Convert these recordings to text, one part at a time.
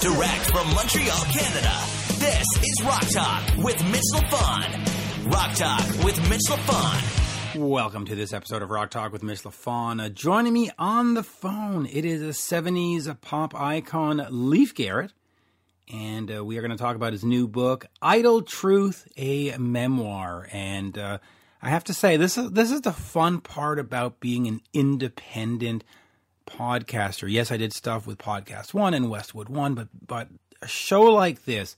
Direct from Montreal, Canada. This is Rock Talk with Mitch LaFon. Rock Talk with Mitch LaFon. Welcome to this episode of Rock Talk with Mitch LaFon. Uh, joining me on the phone, it is a 70s pop icon, Leif Garrett. And uh, we are going to talk about his new book, Idol Truth, a memoir. And uh, I have to say, this is this is the fun part about being an independent podcaster. Yes, I did stuff with Podcast One and Westwood One, but but a show like this,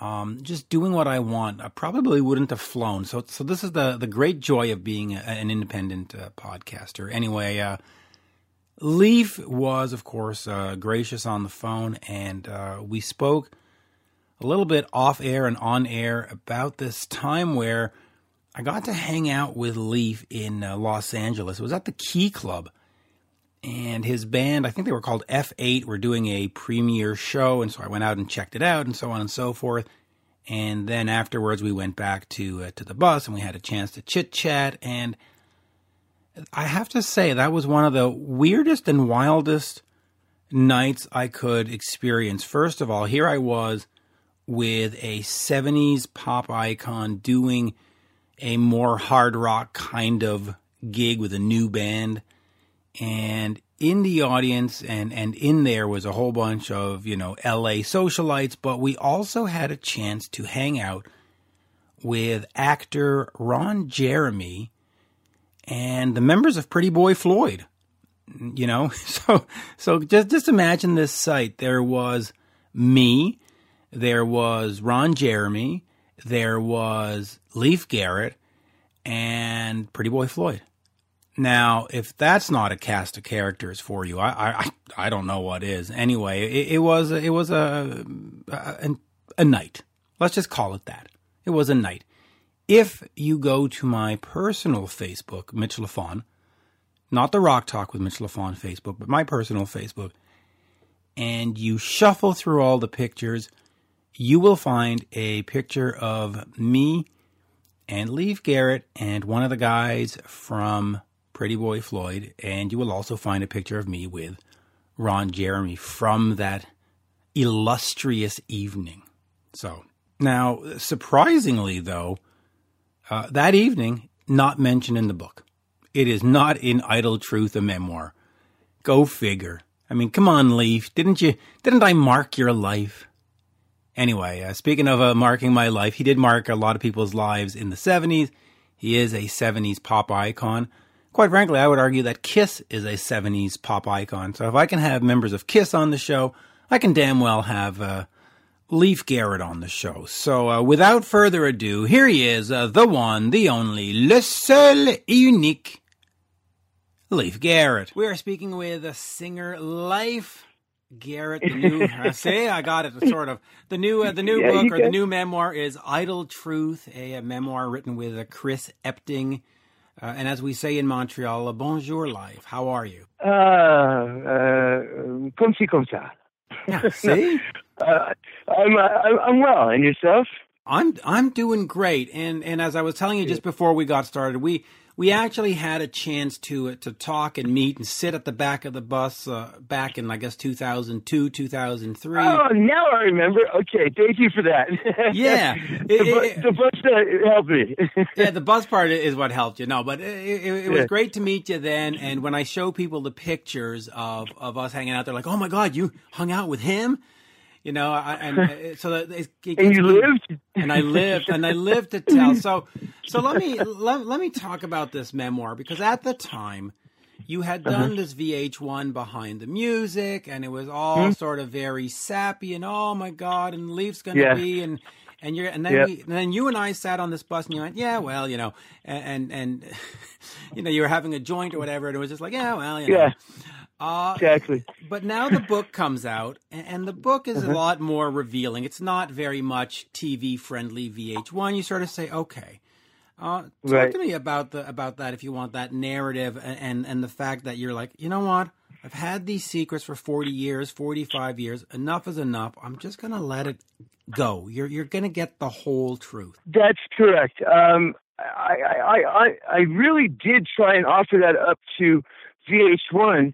um, just doing what I want, I probably wouldn't have flown. So so this is the the great joy of being a, an independent uh, podcaster. Anyway, uh, Leif was of course uh, gracious on the phone, and uh, we spoke a little bit off air and on air about this time where. I got to hang out with Leif in uh, Los Angeles. It was at the Key Club and his band, I think they were called F8, were doing a premiere show, and so I went out and checked it out, and so on and so forth. And then afterwards, we went back to uh, to the bus, and we had a chance to chit chat. And I have to say, that was one of the weirdest and wildest nights I could experience. First of all, here I was with a '70s pop icon doing a more hard rock kind of gig with a new band and in the audience and and in there was a whole bunch of you know LA socialites but we also had a chance to hang out with actor Ron Jeremy and the members of Pretty Boy Floyd you know? So so just just imagine this sight. There was me there was Ron Jeremy there was Leif Garrett and Pretty Boy Floyd now, if that's not a cast of characters for you, I I, I don't know what is. Anyway, it, it was it was a, a a night. Let's just call it that. It was a night. If you go to my personal Facebook, Mitch LaFon, not the Rock Talk with Mitch LaFon Facebook, but my personal Facebook, and you shuffle through all the pictures, you will find a picture of me and Leif Garrett and one of the guys from Pretty Boy Floyd, and you will also find a picture of me with Ron Jeremy from that illustrious evening. So, now, surprisingly, though, uh, that evening, not mentioned in the book. It is not in Idol Truth, a memoir. Go figure. I mean, come on, Leif. Didn't you? Didn't I mark your life? Anyway, uh, speaking of uh, marking my life, he did mark a lot of people's lives in the 70s. He is a 70s pop icon quite frankly, I would argue that Kiss is a 70s pop icon. So if I can have members of Kiss on the show, I can damn well have uh, Leif Garrett on the show. So uh, without further ado, here he is, uh, the one, the only, le seul et unique, Leif Garrett. We are speaking with a singer, Leif Garrett. The new, uh, say I got it, sort of. The new, uh, the new Yeah, book or the new memoir is Idol Truth, a, a memoir written with uh, Chris Epting. Uh, and as we say in Montreal, uh, bonjour, Life. How are you? Uh, uh, comme ci, comme ça. Yeah, see, Uh, I'm, uh, I'm I'm well, and yourself? I'm I'm doing great. And and as I was telling you just before we got started, we we actually had a chance to uh, to talk and meet and sit at the back of the bus uh, back in I guess 2002, 2003. Oh, now I remember. Okay, thank you for that. Yeah. the, It- bu- it- the bus uh, helped me. yeah, the bus part is what helped you. No, but it, it, it was Yeah. great to meet you then. And when I show people the pictures of, of us hanging out, they're like, "Oh my God, you hung out with him," you know. I, and uh, so that it, it and you me- lived? and I lived, and I lived to tell. So, so let me let, let me talk about this memoir because at the time you had done this VH1 behind the music, and it was all sort of very sappy, and oh my god, and Leif's gonna Yeah. be, and and you're, and then Yep. we, and then you and I sat on this bus, and you went, yeah, well, you know, and and, and you know, you were having a joint or whatever, and it was just like, yeah, well, you know. Yeah, Uh, exactly. but now the book comes out, and, the book is Uh-huh. a lot more revealing. It's not very much TV friendly VH1. You sort of say, okay. Uh, talk Right. to me about the about that if you want that narrative and, and and the fact that you're like, you know what? I've had these secrets for 40 years, 45 years. Enough is enough. I'm just gonna let it go. You're you're gonna get the whole truth. That's correct. Um, I, I, I, I really did try and offer that up to VH1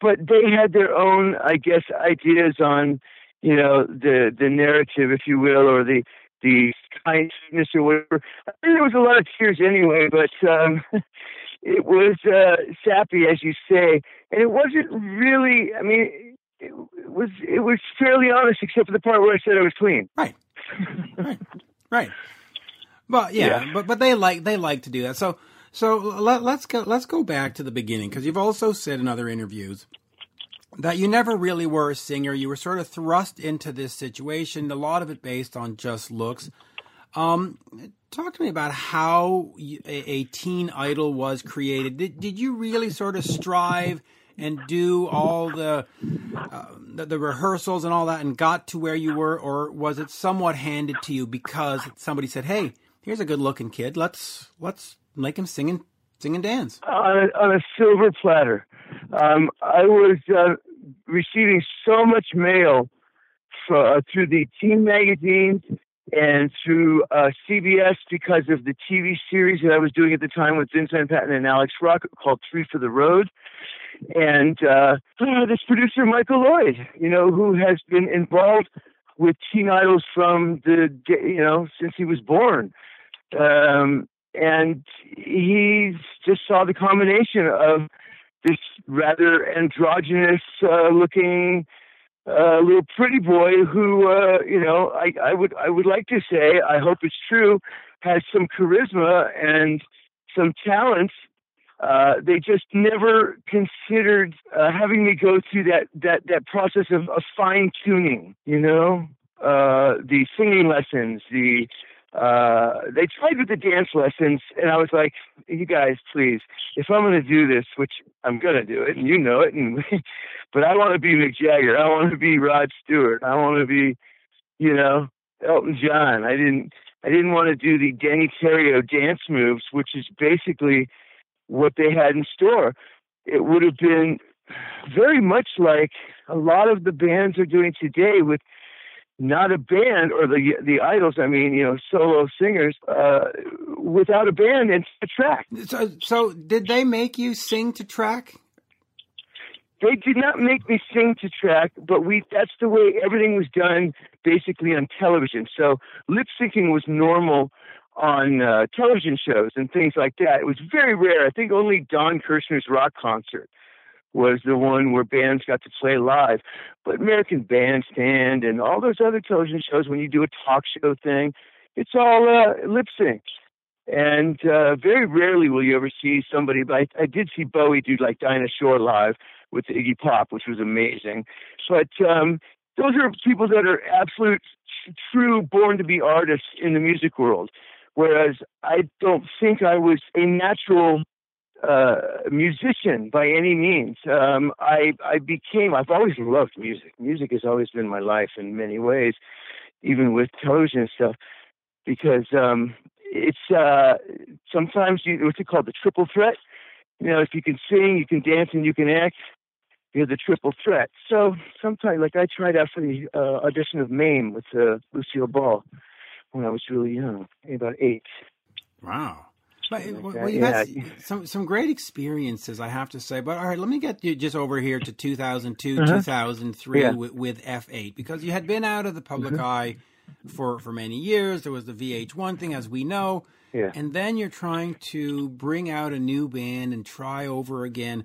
but they had their own, I guess, ideas on, you know, the the narrative, if you will, or the the kindness or whatever. I think there was a lot of tears anyway, but um, it was uh, sappy, as you say, and it wasn't really. I mean, it, it was it was fairly honest, except for the part where I said I was clean. Right, right, right. But yeah, yeah, but but they like they like to do that. So so let, let's go let's go back to the beginning because you've also said in other interviews that you never really were a singer. You were sort of thrust into this situation. A lot of it based on just looks. Um, talk to me about how a, a teen idol was created. Did, did you really sort of strive and do all the, uh, the, the rehearsals and all that and got to where you were, or was it somewhat handed to you because somebody said, "Hey, here's a good looking kid. Let's let's make him sing and sing and dance on a, on a silver platter." Um, I was uh, receiving so much mail for, uh, through the teen magazines and through uh, CBS because of the TV series that I was doing at the time with Vince Patton and Alex Rocco called Three for the Road. And uh, this producer, Michael Lloyd, you know, who has been involved with teen idols from the, you know, since he was born. Um, and he just saw the combination of this rather androgynous uh, looking uh, little pretty boy who, uh, you know, I, I would I would like to say, I hope it's true, has some charisma and some talents. Uh, they just never considered uh, having me go through that that that process of, of fine tuning. You know, uh, the singing lessons, the uh, they tried with the dance lessons, and I was like, "You guys, please, if I'm going to do this, which I'm going to do it, and you know it, and but I want to be Mick Jagger, I want to be Rod Stewart, I want to be, you know, Elton John. I didn't, I didn't want to do the Deney Terrio dance moves, which is basically what they had in store. It would have been very much like a lot of the bands are doing today with not a band or the the idols i mean you know solo singers uh, without a band and a track. So so did they make you sing to track? They did not make me sing to track but we that's the way everything was done basically on television. So lip syncing was normal on uh, television shows and things like that. It was very rare. I think only don kirshner's rock concert was the one where bands got to play live. But American Bandstand and all those other television shows, when you do a talk show thing, it's all uh, lip sync. And uh, very rarely will you ever see somebody. But I, I did see Bowie do like Dinah Shore live with Iggy Pop, which was amazing. But um, those are people that are absolute, true, born to be artists in the music world. Whereas I don't think I was a natural uh, musician by any means. Um, I I became. I've always loved music. Music has always been my life in many ways, even with television and stuff. Because um, it's uh, sometimes you what's it called the triple threat. You know, if you can sing, you can dance, and you can act. You're the triple threat. So sometimes, like I tried out for the uh, audition of Mame with uh, Lucille Ball when I was really young, about eight. Wow. But, well, you've yeah. had some some great experiences, I have to say. But all right, let me get you just over here to 2002, uh-huh. 2003 yeah. with, with, F8 because you had been out of the public mm-hmm. eye for for many years. There was the VH1 thing, as we know, yeah. and then you're trying to bring out a new band and try over again.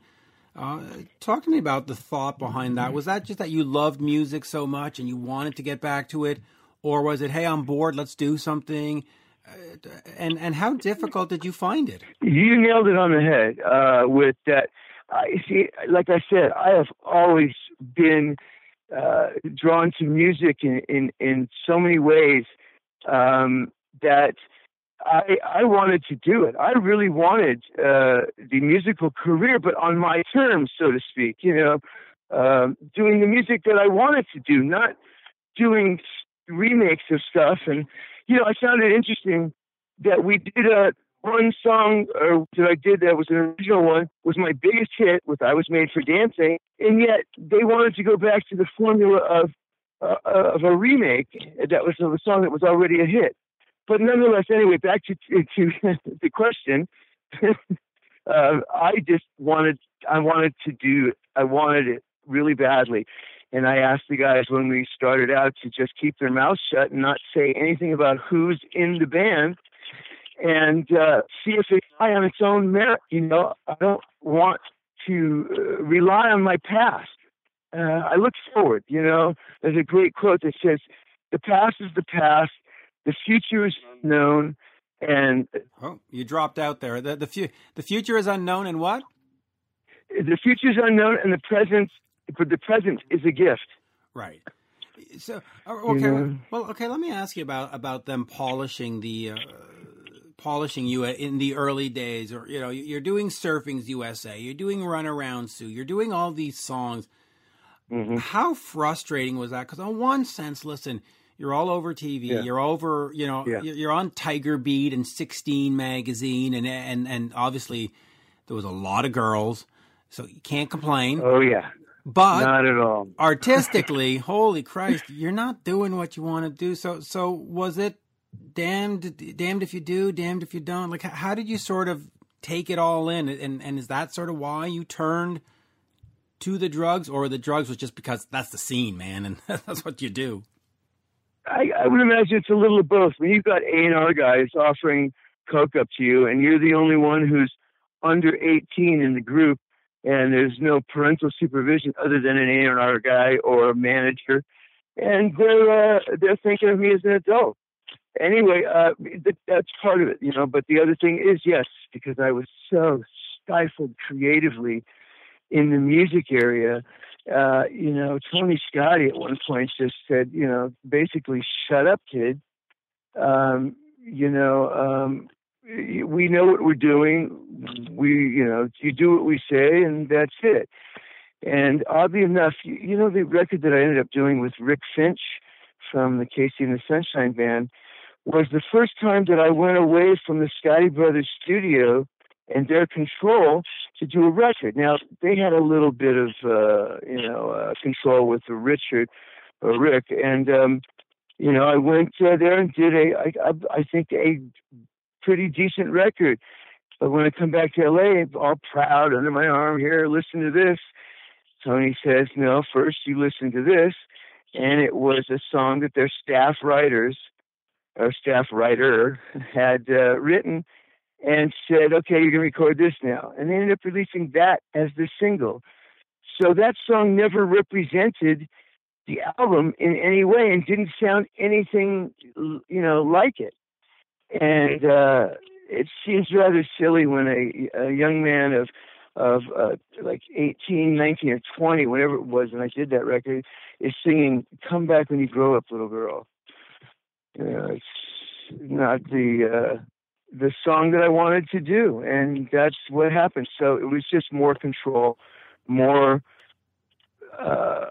Uh, talk to me about the thought behind that. Was that just that you loved music so much and you wanted to get back to it, or was it, hey, I'm bored, let's do something? And and how difficult did you find it? You nailed it on the head uh, with that. I see, like I said, I have always been uh, drawn to music in in, in so many ways um, that I I wanted to do it. I really wanted uh, the musical career, but on my terms, so to speak. You know, um, doing the music that I wanted to do, not doing remakes of stuff and you know, I found it interesting that we did a one song or that I did that was an original one was my biggest hit with I Was Made for Dancing, and yet they wanted to go back to the formula of uh, of a remake that was of a song that was already a hit. But nonetheless, anyway, back to to, to the question. uh, I just wanted I wanted to do. I wanted it really badly, and I asked the guys when we started out to just keep their mouths shut and not say anything about who's in the band, and uh, see if it's high on its own merit. You know, I don't want to uh, rely on my past. Uh, I look forward. You know, there's a great quote that says, "The past is the past. The future is unknown." And oh, you dropped out there. The the, fu- the future is unknown, and what? The future is unknown, and the present, but the present is a gift. Right. So uh, okay, yeah. well, okay. Let me ask you about about them polishing the. Uh, polishing you in the early days or you know you're doing surfing's usa you're doing run around sue you're doing all these songs mm-hmm. how frustrating was that because on one sense listen you're all over TV. Yeah. You're over, you know, yeah. you're on Tiger Beat and 16 magazine, and and and obviously there was a lot of girls, so you can't complain. Oh yeah, but not at all. artistically, holy Christ, you're not doing what you want to do. So so was it damned damned if you do, damned if you don't? Like how did you sort of take it all in, and and is that sort of why you turned? To the drugs, or the drugs was just because that's the scene, man, and that's what you do. I, I would imagine it's a little of both. When you've got A and R guys offering coke up to you, and you're the only one who's under 18 in the group, and there's no parental supervision other than an A and R guy or a manager, and they're uh, they're thinking of me as an adult. Anyway, uh, that's part of it, you know. But the other thing is, yes, because I was so stifled creatively in the music area uh, you know, Tony Scotti at one point just said, you know, basically, shut up, kid. Um, you know, um, we know what we're doing. We, you know, you do what we say, and that's it. And oddly enough, you, know, the record that I ended up doing with Rick Finch from the KC and the Sunshine Band was the first time that I went away from the Scotti Brothers studio and their control to do a record. Now they had a little bit of uh, you know uh, control with Richard or Rick, and um, you know I went uh, there and did a I, I, I think a pretty decent record. But when I come back to LA, all proud under my arm here, listen to this. Tony says, no, first you listen to this. And it was a song that their staff writers, or staff writer, had uh, written and said, okay, you're going to record this now. And they ended up releasing that as the single. So that song never represented the album in any way and didn't sound anything, you know, like it. And uh, it seems rather silly when a, a young man of of uh, like 18, 19, or 20, whatever it was, and I did that record, is singing "Come Back When You Grow Up, Little Girl." You know, it's not the uh, the song that I wanted to do, and that's what happened. So it was just more control, more uh,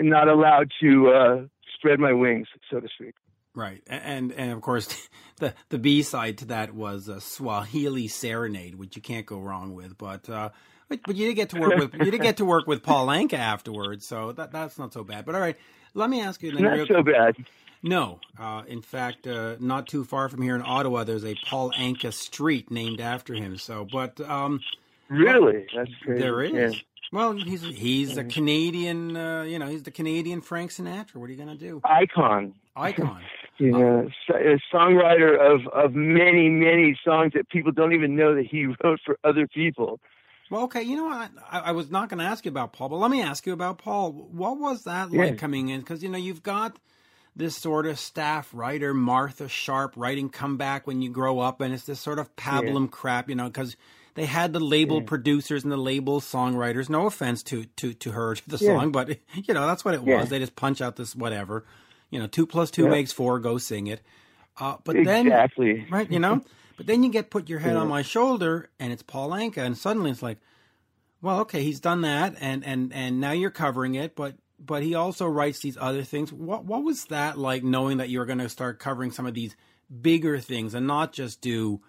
not allowed to uh, spread my wings, so to speak. Right, and and of course, the the B side to that was a Swahili serenade, which you can't go wrong with. But uh, but, but you did get to work with you did get to work with Paul Anka afterwards, so that that's not so bad. But all right, let me ask you. Then not real, so bad. No. Uh, in fact, uh, not too far from here in Ottawa, there's a Paul Anka Street named after him. So, but um, really, that's crazy. There is. Yeah. Well, he's he's a Canadian. Uh, you know, he's the Canadian Frank Sinatra. What are you going to do? Icon. Icon. you uh, know, a songwriter of of many many songs that people don't even know that he wrote for other people. Well, okay, you know what? I, I was not going to ask you about Paul, but let me ask you about Paul. What was that like yeah. coming in? Because you know you've got this sort of staff writer, Martha Sharp, writing "Come Back When You Grow Up," and it's this sort of pablum yeah. crap, you know, because they had the label yeah. producers and the label songwriters. No offense to to to her to the yeah. song, but you know that's what it was. They just punch out this whatever, you know, two plus two makes four. Go sing it. Uh, but exactly. then, right, you know, but then you get put your head on my shoulder, and it's Paul Anka, and suddenly it's like, well, okay, he's done that, and and and now you're covering it, but but he also writes these other things. What what was that like knowing that you were going to start covering some of these bigger things and not just do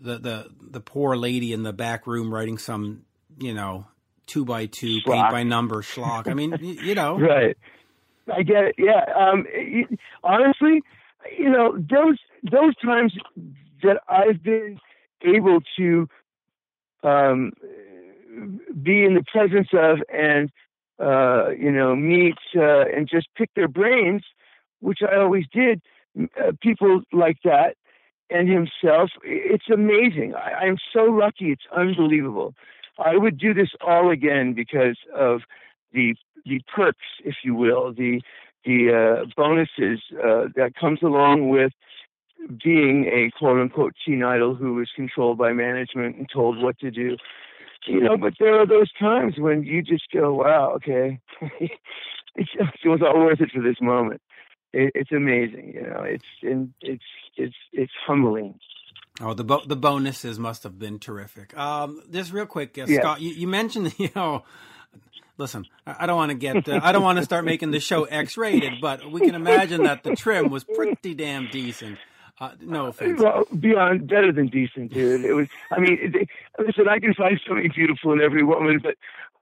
the the the poor lady in the back room writing some you know two by two schlock. paint by number schlock. I mean, you know, right? I get it. Yeah. Um, honestly, you know those those times that I've been able to um, be in the presence of and uh, you know meet uh, and just pick their brains, which I always did. Uh, people like that and himself, it's amazing. I, I'm so lucky; it's unbelievable. I would do this all again because of the the perks, if you will, the the uh, bonuses uh, that comes along with being a quote unquote teen idol who is controlled by management and told what to do. You know, but there are those times when you just go, wow, okay, it was all worth it for this moment. It, it's amazing, you know. It's and it's it's it's humbling. Oh, the bo- the bonuses must have been terrific. Um, just real quick, uh, Yeah. Scott, you, you mentioned you know. Listen, I don't want to get, uh, I don't want to start making the show X-rated, but we can imagine that the trim was pretty damn decent. Uh, no offense. Well, beyond better than decent, dude. It was. I mean, it, listen, I can find something beautiful in every woman, but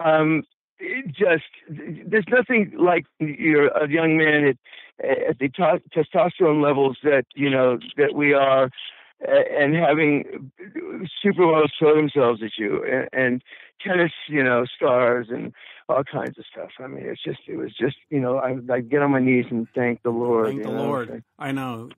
um, it just there's nothing like you're a young man at at the to- testosterone levels that you know that we are, and having supermodels throw themselves at you, and, and tennis, you know, stars and all kinds of stuff. I mean, it's just it was just you know I I get on my knees and thank the Lord. Thank the know? Lord. I know.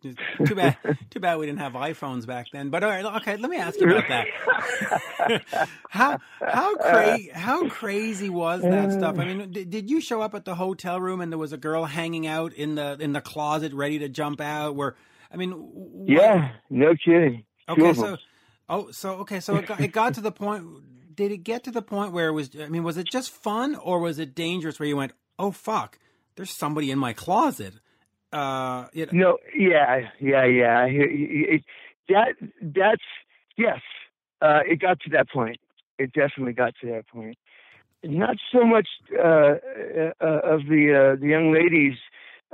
Too bad. Too bad we didn't have iPhones back then. But all right, okay. Let me ask you about that. how how crazy how crazy was that stuff? I mean, did, did you show up at the hotel room and there was a girl hanging out in the in the closet ready to jump out? Where I mean, what- Yeah, no kidding. Two Okay, so oh, so okay, so it got, it got to the point. Did it get to the point where it was? I mean, was it just fun or was it dangerous? Where you went, oh fuck, there's somebody in my closet. Uh, it, No, yeah, yeah, yeah. It- that that's yes. Uh, it got to that point. It definitely got to that point. Not so much uh, uh, of the uh, the young ladies'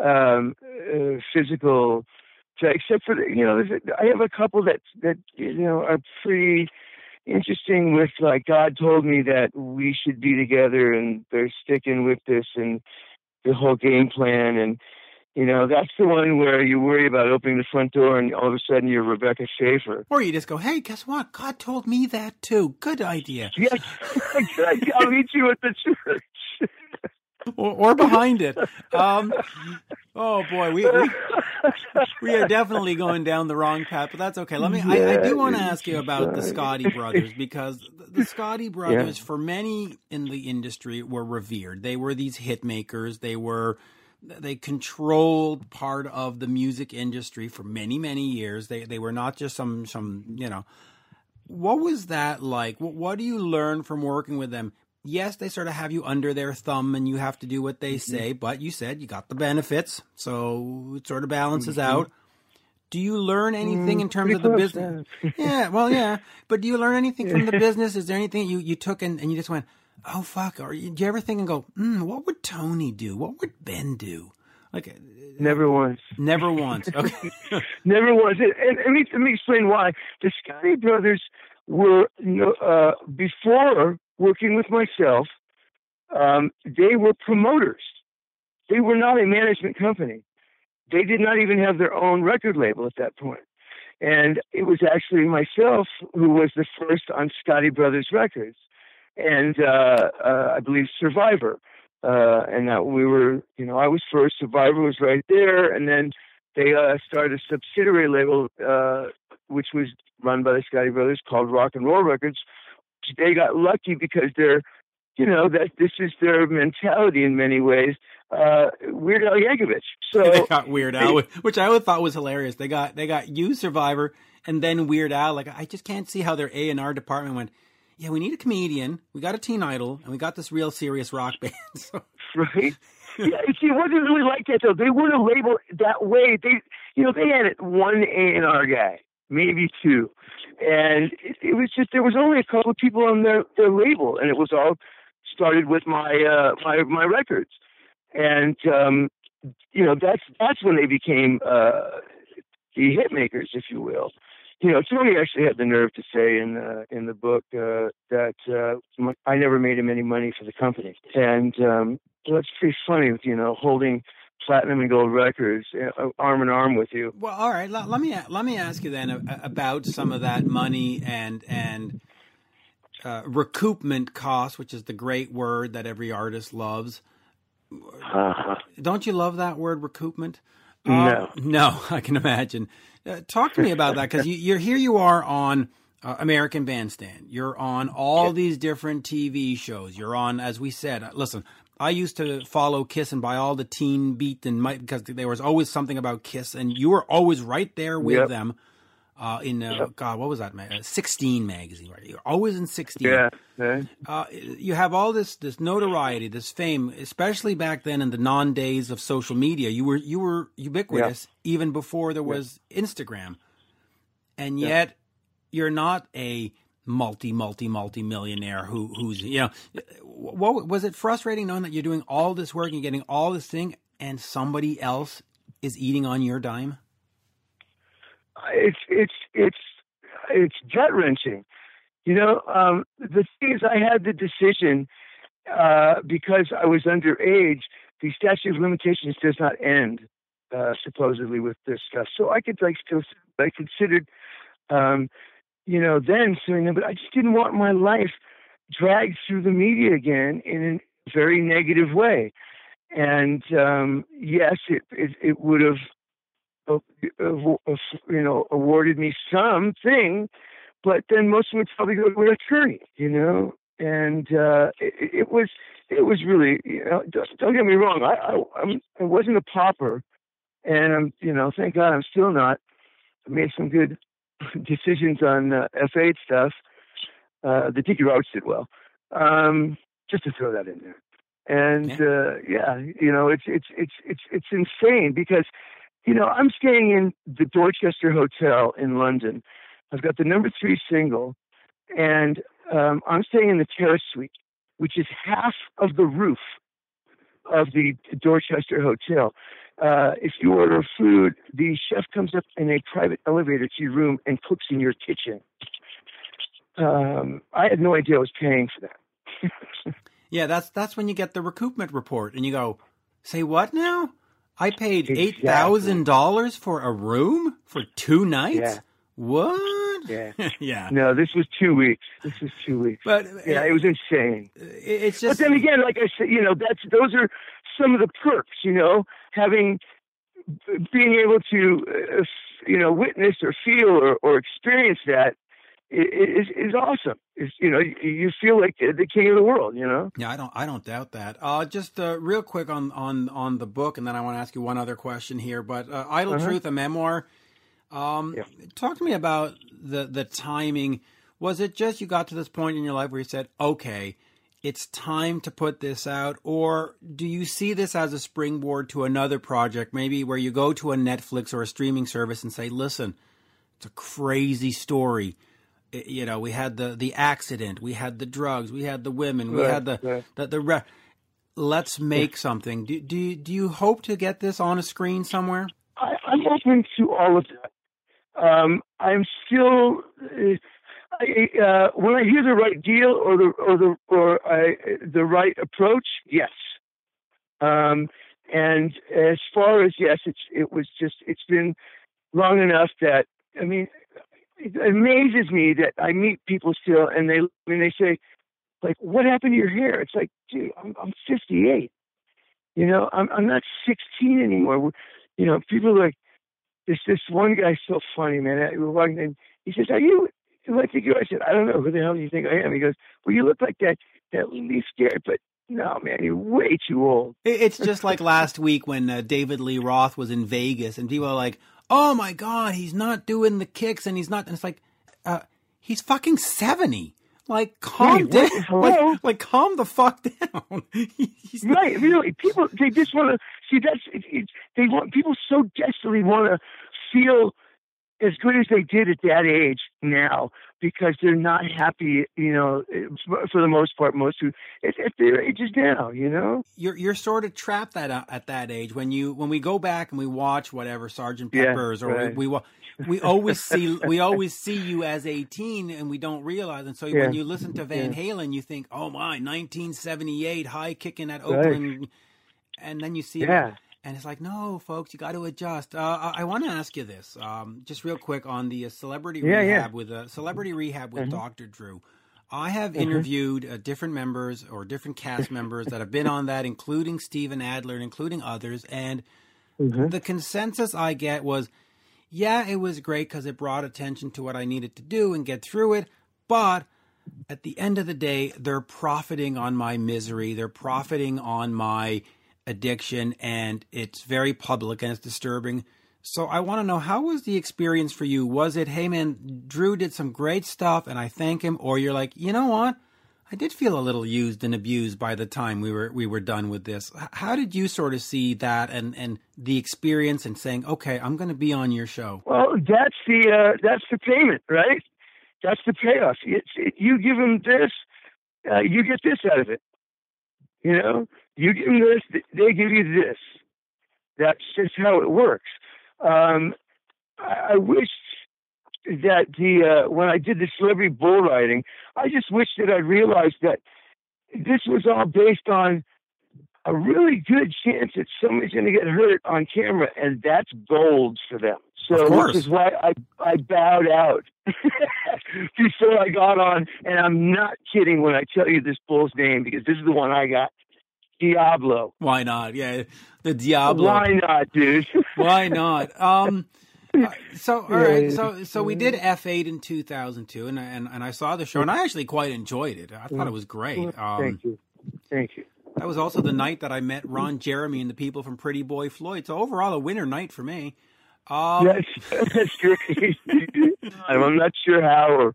um, uh, except for the, you know, I have a couple that that you know are pretty interesting. With like, God told me that we should be together, and they're sticking with this and the whole game plan and you know, that's the one where you worry about opening the front door and all of a sudden you're Rebecca Schaeffer. Or you just go, hey, guess what? God told me that too. Good idea. Yeah, I'll meet you at the church. Or, or behind it. Um, oh boy, we, we we are definitely going down the wrong path, but that's okay. Let me. I, I do want to ask you about the Scotti brothers because the, the Scotti brothers, for many in the industry, were revered. They were these hit makers. They were. They controlled part of the music industry for many, many years. They they were not just some some you know what was that like? What, what do you learn from working with them? Yes, they sort of have you under their thumb and you have to do what they Mm-hmm. say, but you said you got the benefits, so it sort of balances Mm-hmm. out. Do you learn anything in terms of the Mm, business? yeah, well, yeah. But do you learn anything from the business? Is there anything you, you took and, and you just went, oh, fuck? Or you, do you ever think and go, mm, what would Tony do? What would Ben do? Like, Never once. never once. Okay. Never once. And, and let, me, let me explain why. The Scotti brothers were, uh, before working with myself, um, they were promoters. They were not a management company. They did not even have their own record label at that point. And it was actually myself who was the first on Scotti Brothers Records, and uh, uh, I believe Survivor. Uh, and that we were, you know, I was first. Survivor was right there, and then they uh, started a subsidiary label, uh, which was run by the Scotti Brothers, called Rock and Roll Records. They got lucky because they're, you know, that this is their mentality in many ways. Uh, Weird Al Yankovic. So they got Weird Al, which I always thought was hilarious. They got they got you Survivor and then Weird Al. Like I just can't see how their A and R department went. Yeah, we need a comedian. We got a teen idol, and we got this real serious rock band. so, right? yeah, see, it wasn't really like that though. They wouldn't label it that way. They, you know, they had one A and R guy, maybe two, and it, it was just there was only a couple of people on their their label, and it was all started with my uh, my my records, and um, you know that's that's when they became uh, the hit makers, if you will. You know, Tony actually had the nerve to say in uh, in the book uh, that uh, m- I never made him any money for the company, and um, that's pretty funny. You know, holding platinum and gold records uh, arm in arm with you. well, all right. Let, let me let me ask you then about some of that money and and uh, recoupment costs, which is the great word that every artist loves. Uh-huh. Don't you love that word, recoupment? No. Uh, no, I can imagine. Uh, talk to me about that because you, you're here. You are on uh, American Bandstand. You're on all these different TV shows. You're on, as we said. uh, Listen, I used to follow Kiss and buy all the Teen Beat and my, because there was always something about Kiss, and you were always right there with Yep. them. Uh, in uh, God, what was that? ma- uh, Sixteen magazine, right? You're always in sixteen Yeah. yeah. uh, you have all this this notoriety, this fame, especially back then in the non days of social media. You were you were ubiquitous even before there was Instagram, and yet you're not a multi multi multi millionaire who who's you know what was it frustrating knowing that you're doing all this work and getting all this thing and somebody else is eating on your dime it's it's it's it's gut wrenching. You know, um, the thing is, I had the decision uh, because I was underage. The statute of limitations does not end uh, supposedly with this stuff, so I could like still. I considered, um, you know, then suing them, but I just didn't want my life dragged through the media again in a very negative way. And um, yes, it it, it would have uh, uh, you know, awarded me something, but then most of it probably go to an attorney, you know. And uh, it, it was, it was really, you know, don't, don't get me wrong, I, I, I'm, I wasn't a pauper, and I'm, you know, thank God I'm still not. I made some good decisions on uh, F8 stuff. Uh, the Dickie Roberts did well, um, just to throw that in there. And uh, yeah, you know, it's it's it's it's it's insane because you know, I'm staying in the Dorchester Hotel in London. I've got the number three single, and um, I'm staying in the terrace suite, which is half of the roof of the Dorchester Hotel. Uh, if you order food, the chef comes up in a private elevator to your room and cooks in your kitchen. Um, I had no idea I was paying for that. yeah that's that's when you get the recoupment report and you go say what now I paid eight thousand Exactly. dollars for a room for two nights. Yeah. What? Yeah. yeah. No, this was two weeks. This was two weeks. But Yeah, it was insane. it- it's But then again, like I said, you know, that's those are some of the perks. You know, having being able to, uh, you know, witness or feel or, or experience that i- i- is is awesome. Is you know, you- you feel like the king of the world. You know. yeah. I don't I don't doubt that. Uh, just uh, real quick on on on the book, and then I want to ask you one other question here. But uh, Idol Uh-huh. Truth, a memoir. Um, Yeah. Talk to me about the the timing. Was it just you got to this point in your life where you said, "Okay, it's time to put this out," or do you see this as a springboard to another project, maybe where you go to a Netflix or a streaming service and say, "Listen, it's a crazy story." I- You know, we had the the accident, we had the drugs, we had the women, we Right, had the right. the, the re- let's make something. Do, do you- do you hope to get this on a screen somewhere? I, I'm open to all of that. Um, I'm still, uh, I, uh, when I hear the right deal or the or the or I, the right approach, yes. Um, and as far as yes, it's it was just it's been long enough that I mean, it amazes me that I meet people still and they when they say like, "What happened to your hair?" It's like, dude, I'm I'm 58. You know, I'm I'm not 16 anymore. You know, people are like this this one guy's so funny, man. We're walking in. He says, "Are you who I said, "I don't know. Who the hell you think I am?" He goes, "Well, you look like that that Leif Garrett, but no, man, you're way too old." It's just like last week when uh, David Lee Roth was in Vegas and people are like, "Oh my God, he's not doing the kicks and he's not." And it's like, uh, he's fucking seventy. Like, calm down. Like, like, calm the fuck down. Right, really. People they just want to see that's it, it, they want people so desperately want to feel as good as they did at that age now because they're not happy, you know, for the most part, most who at, at their ages now, you know. you're you're sort of trapped that uh, at that age when you when we go back and we watch whatever Sergeant Yeah, Pepper's or right. we, we we always see we always see you as 18 and we don't realize and so Yeah. when you listen to Van Halen you think oh my 1978 high kicking at Oakland and then you see it Yeah. And it's like no folks you got to adjust uh, I, I want to ask you this um, just real quick on the uh, celebrity Yeah, yeah. rehab with uh, celebrity rehab with Mhm. Dr. Drew I have interviewed uh, different members or different cast members that have been on that, including Steven Adler and including others. And the consensus I get was, yeah, it was great because it brought attention to what I needed to do and get through it. But at the end of the day, they're profiting on my misery. They're profiting on my addiction, and it's very public and it's disturbing. So I want to know how was the experience for you? Was it, hey man, Drew did some great stuff and I thank him, or you're like, you know what? I did feel a little used and abused by the time we were we were done with this. How did you sort of see that and and the experience and saying, okay, I'm going to be on your show? Well, that's the uh, that's the payment, right? That's the payoff. It's it, you give them this, uh, you get this out of it. You know, you give them this, they give you this. That's just how it works. Um, I, I wish that the uh, when I did the celebrity bull riding, I just wish that I realized that this was all based on a really good chance that somebody's going to get hurt on camera, and that's gold for them. So, course. which is why I I bowed out before I got on, and I'm not kidding when I tell you this bull's name because this is the one I got, Diablo. Why not? Yeah, the Diablo. Why not, dude? Why not? Um, uh, so all right, so so we did F eight in two thousand two, and, I- and and I saw the show, and I actually quite enjoyed it. I thought it was great. Um, Thank you, thank you. That was also the night that I met Ron Jeremy and the people from Pretty Boy Floyd. So overall, a winner night for me. Um, That's that's great. I'm not sure how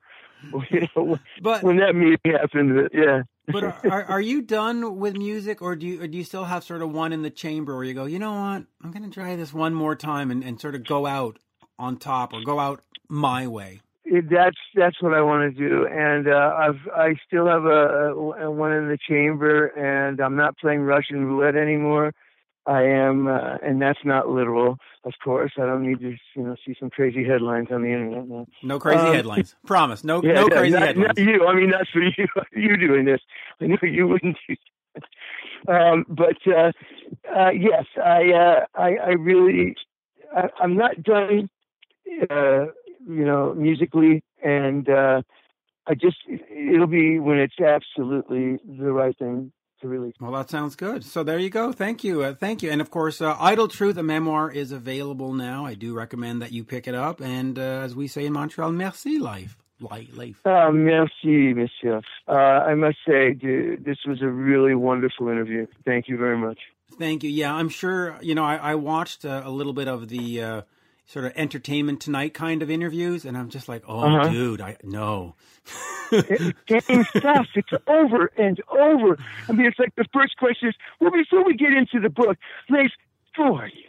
or you know, But when that meeting happened. but Yeah. but are, are you done with music, or do you or do you still have sort of one in the chamber where you go, you know what, I'm going to try this one more time and, and sort of go out on top or go out my way. It, that's that's what I want to do, and uh, I've I still have a, a one in the chamber, and I'm not playing Russian roulette anymore. I am, uh, and that's not literal, of course. I don't need to, you know, see some crazy headlines on the internet now. No crazy Um, headlines. Promise. No Yeah, no yeah, crazy not, headlines. Not you. I mean, that's for you. You doing this. I know you wouldn't do that. Um, but uh, uh, yes, I, uh, I, I really, I, I'm not done, uh, you know, musically, and uh, I just, it'll be when it's absolutely the right thing to release. Well, that sounds good. So there you go. Thank you. Uh, thank you. And of course, uh, Idol Truth, a memoir, is available now. I do recommend that you pick it up. And uh, as we say in Montreal, merci, life. Li- life. Uh, merci, monsieur. Uh, I must say, dude, this was a really wonderful interview. Thank you very much. Thank you. Yeah, I'm sure. You know, I, I watched uh, a little bit of the uh, sort of entertainment tonight kind of interviews, and I'm just like, oh, Uh-huh. dude, I no. Getting stuff. It's over and over. I mean, it's like the first question is, well, before we get into the book, Lace, how are you?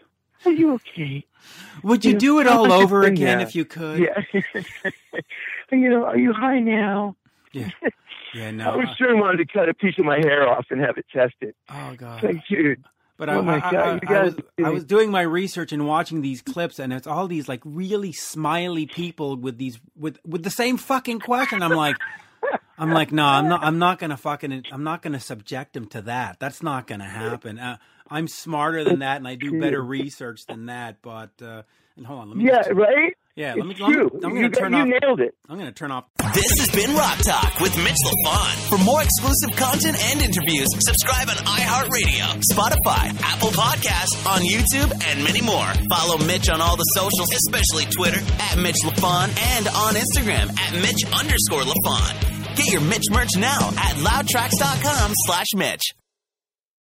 Are you okay? Would you Yeah. do it all over again Yeah. if you could? Yeah. you know, are you high now? Yeah. Yeah, no I was sure wanted to cut a piece of my hair off and have it tested. oh God. Like, dude. But Oh I, I, God, I, was, I was doing my research and watching these clips, and it's all these like really smiley people with these with with the same fucking question. I'm like, I'm like, no, I'm not. I'm not gonna fucking. I'm not gonna subject him to that. That's not gonna happen. Uh, I'm smarter than that, and I do better research than that. But uh, and hold on, let me. Yeah, just, right? Yeah. It's Let me. Let me true. I'm you gonna got- turn you off. nailed it. I'm gonna turn off. This has been Rock Talk with Mitch LaFon. For more exclusive content and interviews, subscribe on iHeartRadio, Spotify, Apple Podcasts, on YouTube, and many more. Follow Mitch on all the socials, especially Twitter, at Mitch LaFon, and on Instagram, at Mitch underscore LaFon. Get your Mitch merch now at loudtracks.com slash Mitch.